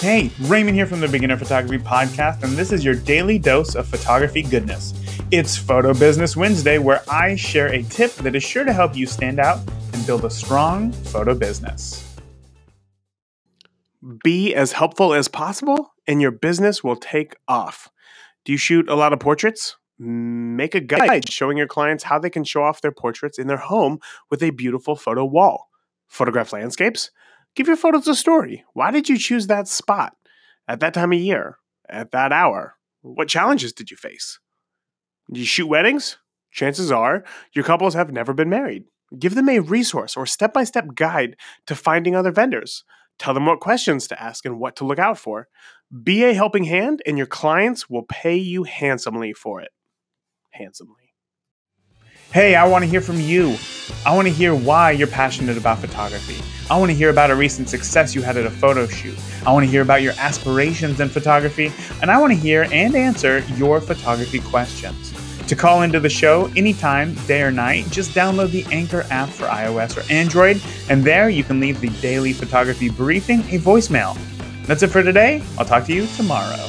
Hey, Raymond here from the Beginner Photography Podcast, and this is your daily dose of photography goodness. It's Photo Business Wednesday, where I share a tip that is sure to help you stand out and build a strong photo business. Be as helpful as possible, and your business will take off. Do you shoot a lot of portraits? Make a guide showing your clients how they can show off their portraits in their home with a beautiful photo wall. Photograph landscapes? Give your photos a story. Why did you choose that spot at that time of year, at that hour? What challenges did you face? Do you shoot weddings? Chances are your couples have never been married. Give them a resource or step by step guide to finding other vendors. Tell them what questions to ask and what to look out for. Be a helping hand, and your clients will pay you handsomely for it. Handsomely. Hey, I want to hear from you. I want to hear why you're passionate about photography. I want to hear about a recent success you had at a photo shoot. I want to hear about your aspirations in photography, and I want to hear and answer your photography questions. To call into the show anytime, day or night, just download the Anchor app for iOS or Android, and there you can leave the daily photography briefing a voicemail. That's it for today. I'll talk to you tomorrow.